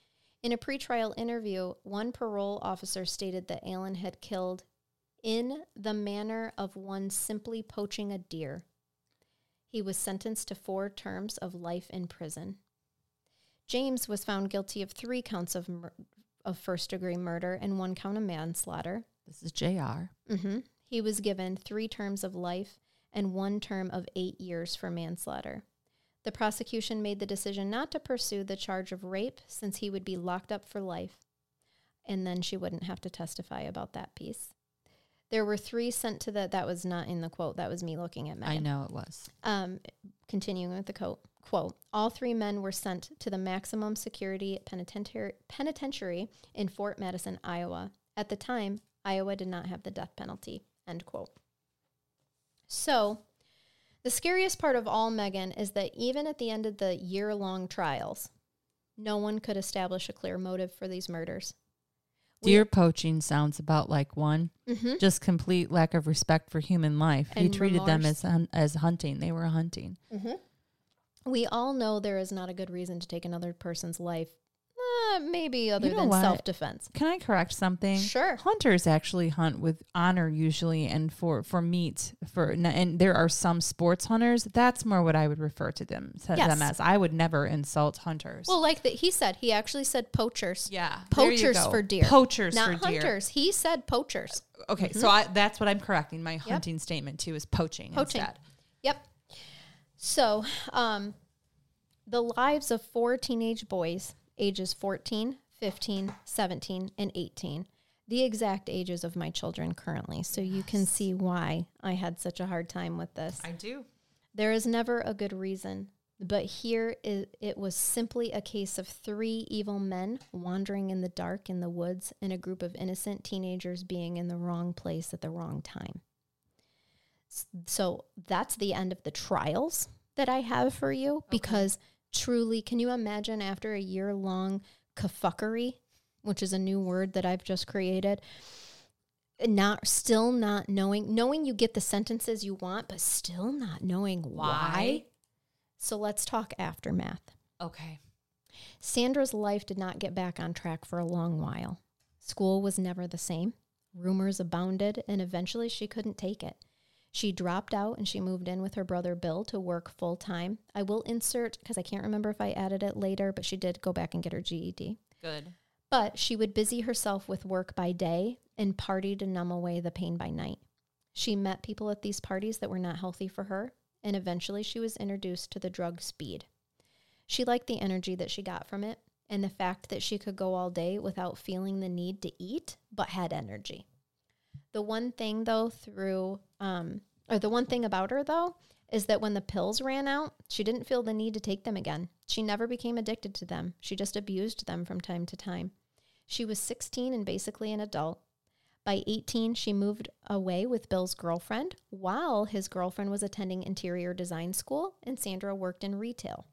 In a pretrial interview, one parole officer stated that Allen had killed in the manner of one simply poaching a deer. He was sentenced to four terms of life in prison. James was found guilty of three counts of, mur- of first degree murder and one count of manslaughter. This is JR. hmm He was given three terms of life and one term of eight years for manslaughter. The prosecution made the decision not to pursue the charge of rape since he would be locked up for life. And then she wouldn't have to testify about that piece. There were three sent to the, that was not in the quote, that was me looking at Megan. I know it was. Um, continuing with the quote, quote, all three men were sent to the maximum security penitentiary, penitentiary in Fort Madison, Iowa. At the time, Iowa did not have the death penalty, end quote. So, the scariest part of all, Megan, is that even at the end of the year long trials, no one could establish a clear motive for these murders. We- Deer poaching sounds about like one. Mhm. Just complete lack of respect for human life. he And treated them as hun- as hunting. They were hunting. We all know there is not a good reason to take another person's life, uh, maybe other know than what? self defense. Can I correct something? Sure. Hunters actually hunt with honor usually, and for for meat. For and there are some sports hunters. That's more what I would refer to them to Yes. them as. I would never insult hunters. Well, like that, he said, he actually said poachers. yeah, Poachers for deer. Poachers Not for deer. hunters. He said poachers. Okay, so I, that's what I'm correcting. My hunting statement too is poaching. Poaching. Instead. Yep. So, um, the lives of four teenage boys, ages 14, 15, 17, and 18, the exact ages of my children currently. So you can see why I had such a hard time with this. I do. There is never a good reason, but here it, it was simply a case of three evil men wandering in the dark in the woods and a group of innocent teenagers being in the wrong place at the wrong time. So that's the end of the trials that I have for you because truly, can you imagine after a year long kafuckery, which is a new word that I've just created? not still not knowing knowing you get the sentences you want but still not knowing why, Why? so let's talk aftermath Okay. sandra's life did not get back on track for a long while school was never the same rumors abounded and eventually she couldn't take it she dropped out and she moved in with her brother bill to work full time i will insert because i can't remember if i added it later but she did go back and get her ged Good. but she would busy herself with work by day and party to numb away the pain by night. She met people at these parties that were not healthy for her, and eventually she was introduced to the drug speed. She liked the energy that she got from it and the fact that she could go all day without feeling the need to eat, but had energy. The one thing, though, through, um, or the one thing about her, though, is that when the pills ran out, she didn't feel the need to take them again. She never became addicted to them. She just abused them from time to time. She was 16 and basically an adult. By 18, she moved away with Bill's girlfriend while his girlfriend was attending interior design school and Sandra worked in retail.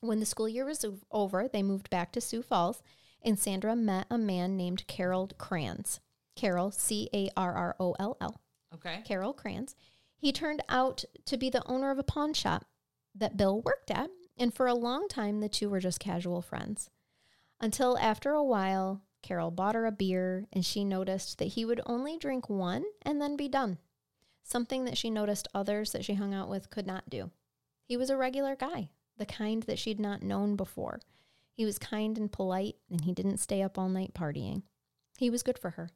When the school year was over, they moved back to Sioux Falls and Sandra met a man named Carroll Kranz. Carroll, C A R R O L L. Okay. Carroll Kranz. He turned out to be the owner of a pawn shop that Bill worked at, and for a long time, the two were just casual friends. Until after a while, Carroll bought her a beer and she noticed that he would only drink one and then be done. Something that she noticed others that she hung out with could not do. He was a regular guy, the kind that she'd not known before. He was kind and polite, and he didn't stay up all night partying. He was good for her.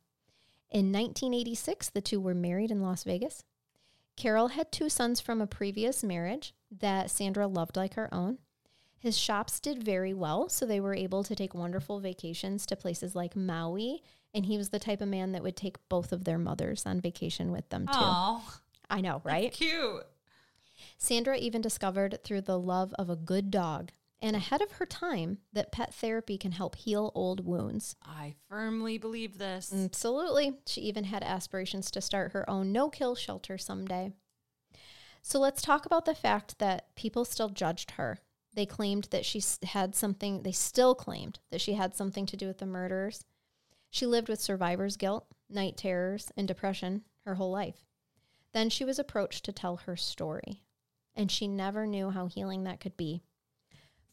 In 1986, the two were married in Las Vegas. Carroll had two sons from a previous marriage that Sandra loved like her own. His shops did very well, so they were able to take wonderful vacations to places like Maui, and he was the type of man that would take both of their mothers on vacation with them too. Oh, I know, right? cute. Sandra even discovered through the love of a good dog and ahead of her time that pet therapy can help heal old wounds. I firmly believe this. Absolutely. She even had aspirations to start her own no kill shelter someday. So let's talk about the fact that people still judged her. They claimed that she had something, they still claimed that she had something to do with the murders. She lived with survivor's guilt, night terrors, and depression her whole life. Then she was approached to tell her story, and she never knew how healing that could be.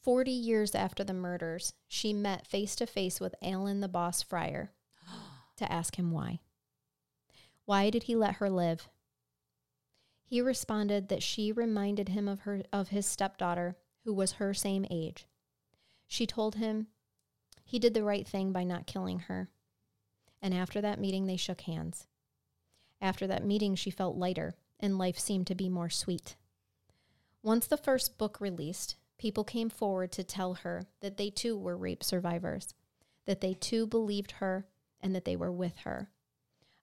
40 years after the murders, she met face to face with Alan the Boss Fryer to ask him why. Why did he let her live? He responded that she reminded him of her of his stepdaughter, who was her same age. She told him he did the right thing by not killing her. And after that meeting they shook hands. After that meeting she felt lighter and life seemed to be more sweet. Once the first book released, people came forward to tell her that they too were rape survivors, that they too believed her, and that they were with her.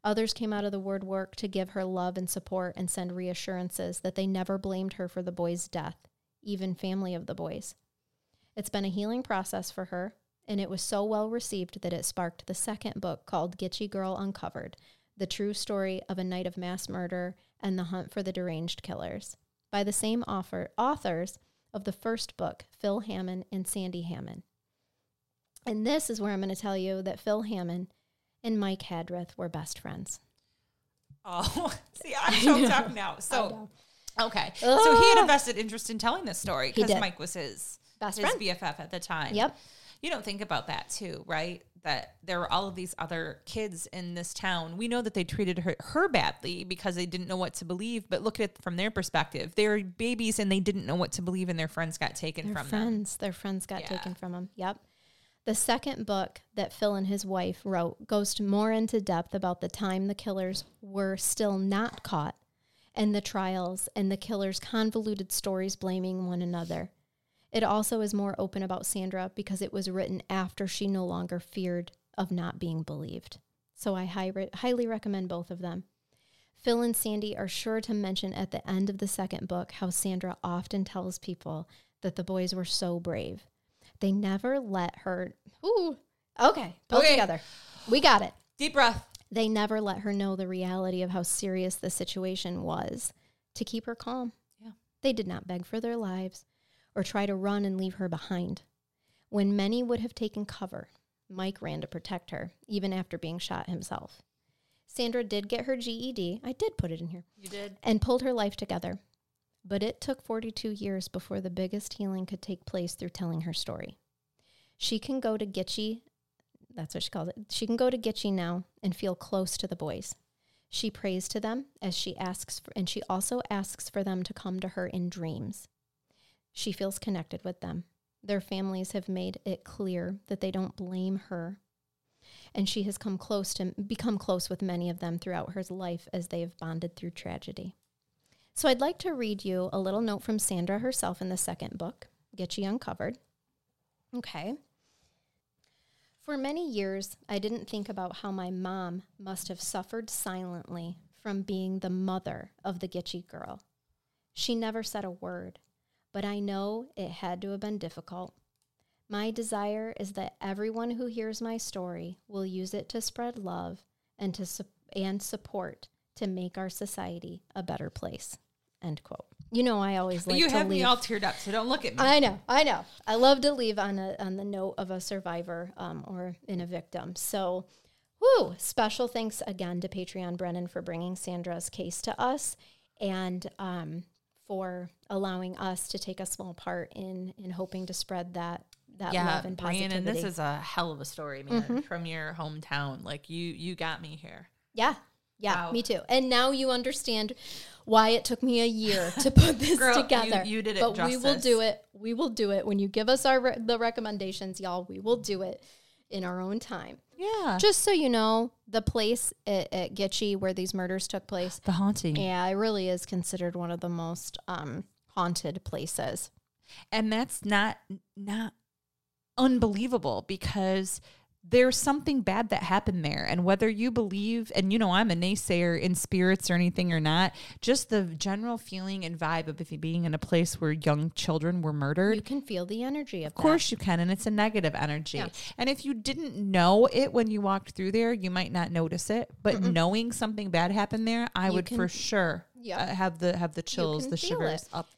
Others came out of the woodwork to give her love and support and send reassurances that they never blamed her for the boy's death, even family of the boys. It's been a healing process for her, and it was so well received that it sparked the second book called Gitchie Girl Uncovered The True Story of a Night of Mass Murder and the Hunt for the Deranged Killers, by the same author, authors of the first book, Phil Hamman and Sandy Hamman. And this is where I'm going to tell you that Phil Hamman and Mike Hadrath were best friends. Oh, see, I'm choked up now. So, okay. So he had a vested interest in telling this story because. Mike was his Best his friend. BFF at the time. Yep. You don't think about that too, right? That there were all of these other kids in this town. We know that they treated her, her badly because they didn't know what to believe. But look at it from their perspective. They were babies and they didn't know what to believe, and their friends got taken Their from them. friends, their friends got Yeah. taken from them. Yep. The second book that Phil and his wife wrote goes to more into depth about the time the killers were still not caught and the trials and the killers' convoluted stories blaming one another. It also is more open about Sandra because it was written after she no longer feared of not being believed. So I hi- highly recommend both of them. Phil and Sandy are sure to mention at the end of the second book how Sandra often tells people that the boys were so brave. They never let her. Ooh, okay, pull Okay. together. We got it. Deep breath. They never let her know the reality of how serious the situation was to keep her calm. Yeah. They did not beg for their lives or try to run and leave her behind. When many would have taken cover, Mike ran to protect her, even after being shot himself. Sandra did get her GED. I did put it in here You did. and pulled her life together. But it took 42 years before the biggest healing could take place through telling her story. She can go to Gitchie, that's what she calls it. She can go to Gitchie now and feel close to the boys. She prays to them as she asks, for, and she also asks for them to come to her in dreams. She feels connected with them. Their families have made it clear that they don't blame her. And she has come close to become close with many of them throughout her life as they have bonded through tragedy. So I'd like to read you a little note from Sandra herself in the second book, Gitchie Uncovered. Okay. For many years, I didn't think about how my mom must have suffered silently from being the mother of the Gitchie girl. She never said a word, but I know it had to have been difficult. My desire is that everyone who hears my story will use it to spread love and to su- and support to make our society a better place. End quote. You know, I always like you have leave. me all teared up, so don't look at me. I know, I know. I love to leave on a on the note of a survivor um, or in a victim. So, whoo! Special thanks again to Patreon Brennan for bringing Sandra's case to us and um, for allowing us to take a small part in in hoping to spread that that yeah, love and positivity. And this is a hell of a story, man, mm-hmm. from your hometown. Like you, you got me here. yeah, yeah, Wow. me too. And now you understand why it took me a year to put this Girl, together. you did it but we will do it. We will do it when you give us our re- the recommendations, y'all. We will do it in our own time. Yeah, Just so you know, the place at, at Gitchie where these murders took place, the haunting. yeah, it really is considered one of the most um, haunted places. and that's not not unbelievable because there's something bad that happened there and whether you believe and you know I'm a naysayer in spirits or anything or not just the general feeling and vibe of if you being in a place where young children were murdered You can feel the energy of, Of course you can, and it's a negative energy. Yeah. And if you didn't know it when you walked through there, you might not notice it. But knowing something bad happened there, I would can- for sure Yeah. uh, have the have the chills, the shivers it. up.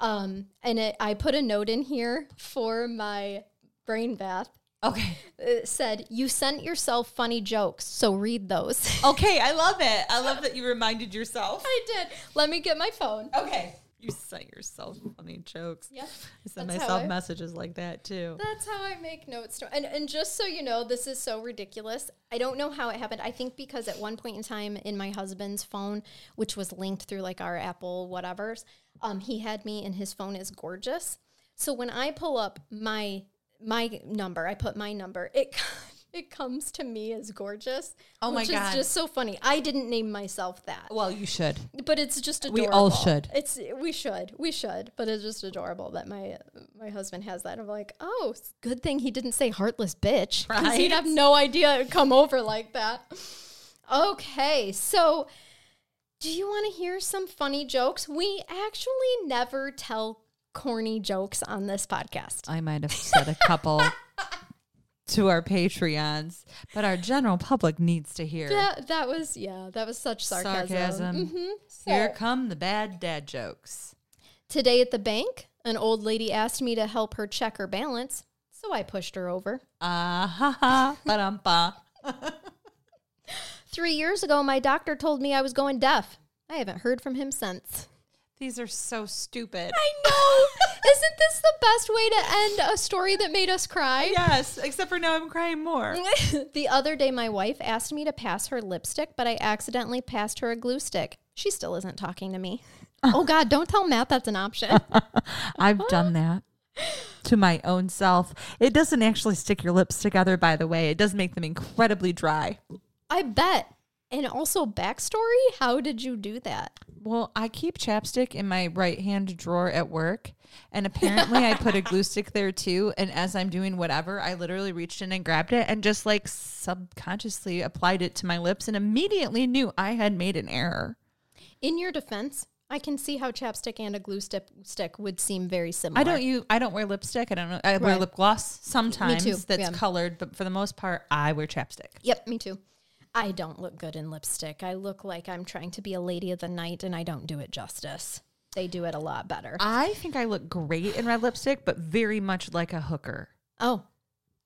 Um, and it, I put a note in here for my brain bath. Okay. It said, "You sent yourself funny jokes, so read those." Okay, I love it. I love that you reminded yourself. I did. Let me get my phone. Okay. You sent yourself funny jokes. Yep. I send That's myself I- messages like that too. That's how I make notes. To, and and just so you know, this is so ridiculous. I don't know how it happened. I think because at one point in time in my husband's phone, which was linked through like our Apple whatever's, um, he had me and his phone is gorgeous. So when I pull up my my number, I put my number. It it comes to me as gorgeous. Oh my which God. is just so funny. I didn't name myself that. Well, you should. but it's just adorable. We all should. It's we should we should, but it's just adorable that my my husband has that. I'm like, oh, good thing he didn't say heartless bitch, because he'd have no idea it'd come over like that. Okay, so do you want to hear some funny jokes? We actually never tell corny jokes on this podcast. I might have said a couple to our Patreons, but our general public needs to hear. That that was yeah, that was such sarcasm. Sarcasm. Mhm. Here So- come the bad dad jokes. Today at the bank, an old lady asked me to help her check her balance, so I pushed her over. Ah ha ha, ba-dum-ba. Three years ago, my doctor told me I was going deaf. I haven't heard from him since. These are so stupid. I know. Isn't this the best way to end a story that made us cry? Yes, except for now I'm crying more. the other day, my wife asked me to pass her lipstick, but I accidentally passed her a glue stick. She still isn't talking to me. oh, God, don't tell Matt that's an option. I've done that to my own self. It doesn't actually stick your lips together, by the way. It does make them incredibly dry. I bet. And also, backstory how did you do that? Well, I keep chapstick in my right hand drawer at work. And apparently, I put a glue stick there too. And as I'm doing whatever, I literally reached in and grabbed it and just like subconsciously applied it to my lips and immediately knew I had made an error. In your defense, I can see how chapstick and a glue stick, stick would seem very similar. I don't use I don't wear lipstick. I don't know. I wear Right. lip gloss sometimes that's yeah. colored, but for the most part, I wear chapstick. Yep, me too. I don't look good in lipstick. I look like I'm trying to be a lady of the night and I don't do it justice. They do it a lot better. I think I look great in red lipstick, but very much like a hooker. oh,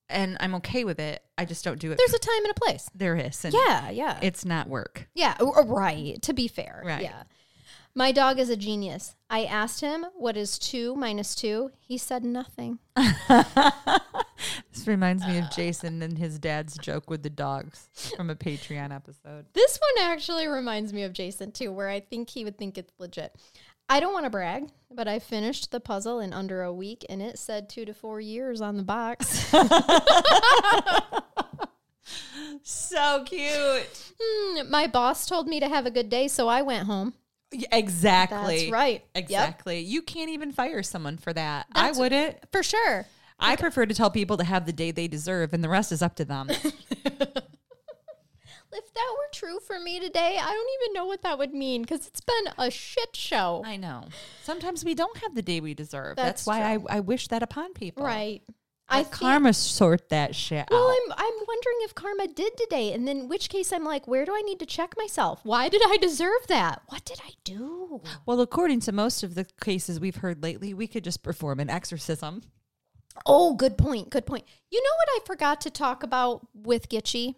And I'm okay with it. I just don't do it. there's a time and a place. there is. And Yeah, yeah. It's not work. yeah, right. To be fair. Right. Yeah. My dog is a genius. I asked him what is two minus two. He said nothing. This reminds me of Jason and his dad's joke with the dogs from a Patreon episode. This one actually reminds me of Jason too, where I think he would think it's legit. I don't want to brag, but I finished the puzzle in under a week and it said two to four years on the box. So cute. Hmm, My boss told me to have a good day, so I went home. Exactly. That's right. Yep. Exactly. You can't even fire someone for that. That's- I wouldn't. For sure. I prefer to tell people to have the day they deserve, and the rest is up to them. If that were true for me today, I don't even know what that would mean because it's been a shit show. I know. Sometimes we don't have the day we deserve. That's That's, why I, I wish that upon people. Right. I karma sort that shit Well, out. I'm I'm wondering if karma did today, and then which case I'm like, where do I need to check myself? Why did I deserve that? What did I do? well, according to most of the cases we've heard lately, we could just perform an exorcism. Oh, good point. Good point. You know what I forgot to talk about with Gitchie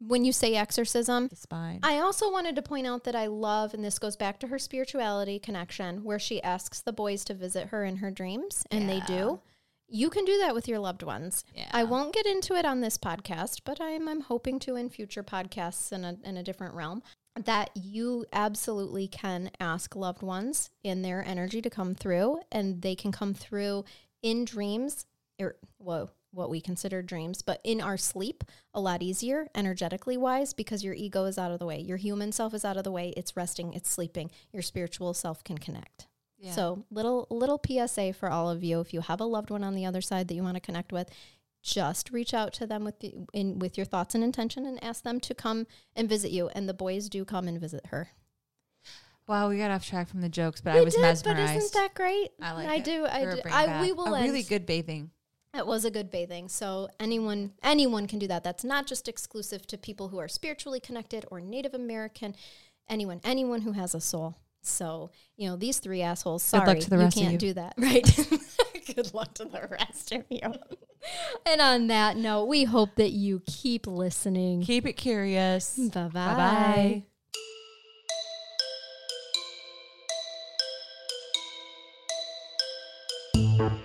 when you say exorcism? The spine. I also wanted to point out that I love, and this goes back to her spirituality connection, where she asks the boys to visit her in her dreams, and they do. you can do that with your loved ones. Yeah. I won't get into it on this podcast, but I'm I'm hoping to in future podcasts in a in a different realm that you absolutely can ask loved ones in their energy to come through and they can come through in dreams or whoa what we consider dreams but in our sleep a lot easier energetically wise because your ego is out of the way your human self is out of the way it's resting it's sleeping your spiritual self can connect Yeah. so little little PSA for all of you if you have a loved one on the other side that you want to connect with just reach out to them with the, in with your thoughts and intention and ask them to come and visit you and the boys do come and visit her. Wow, we got off track from the jokes, but We I was did, mesmerized. But isn't that great? I like I it. do. I a do. I, we will a end. really good bathing. It was a good bathing. So anyone anyone can do that. That's not just exclusive to people who are spiritually connected or Native American. Anyone, anyone who has a soul. So, you know, these three assholes, sorry, you can't you. do that. Right. good luck to the rest of you. and on that note, we hope that you keep listening. Keep it curious. Bye-bye. Bye bye.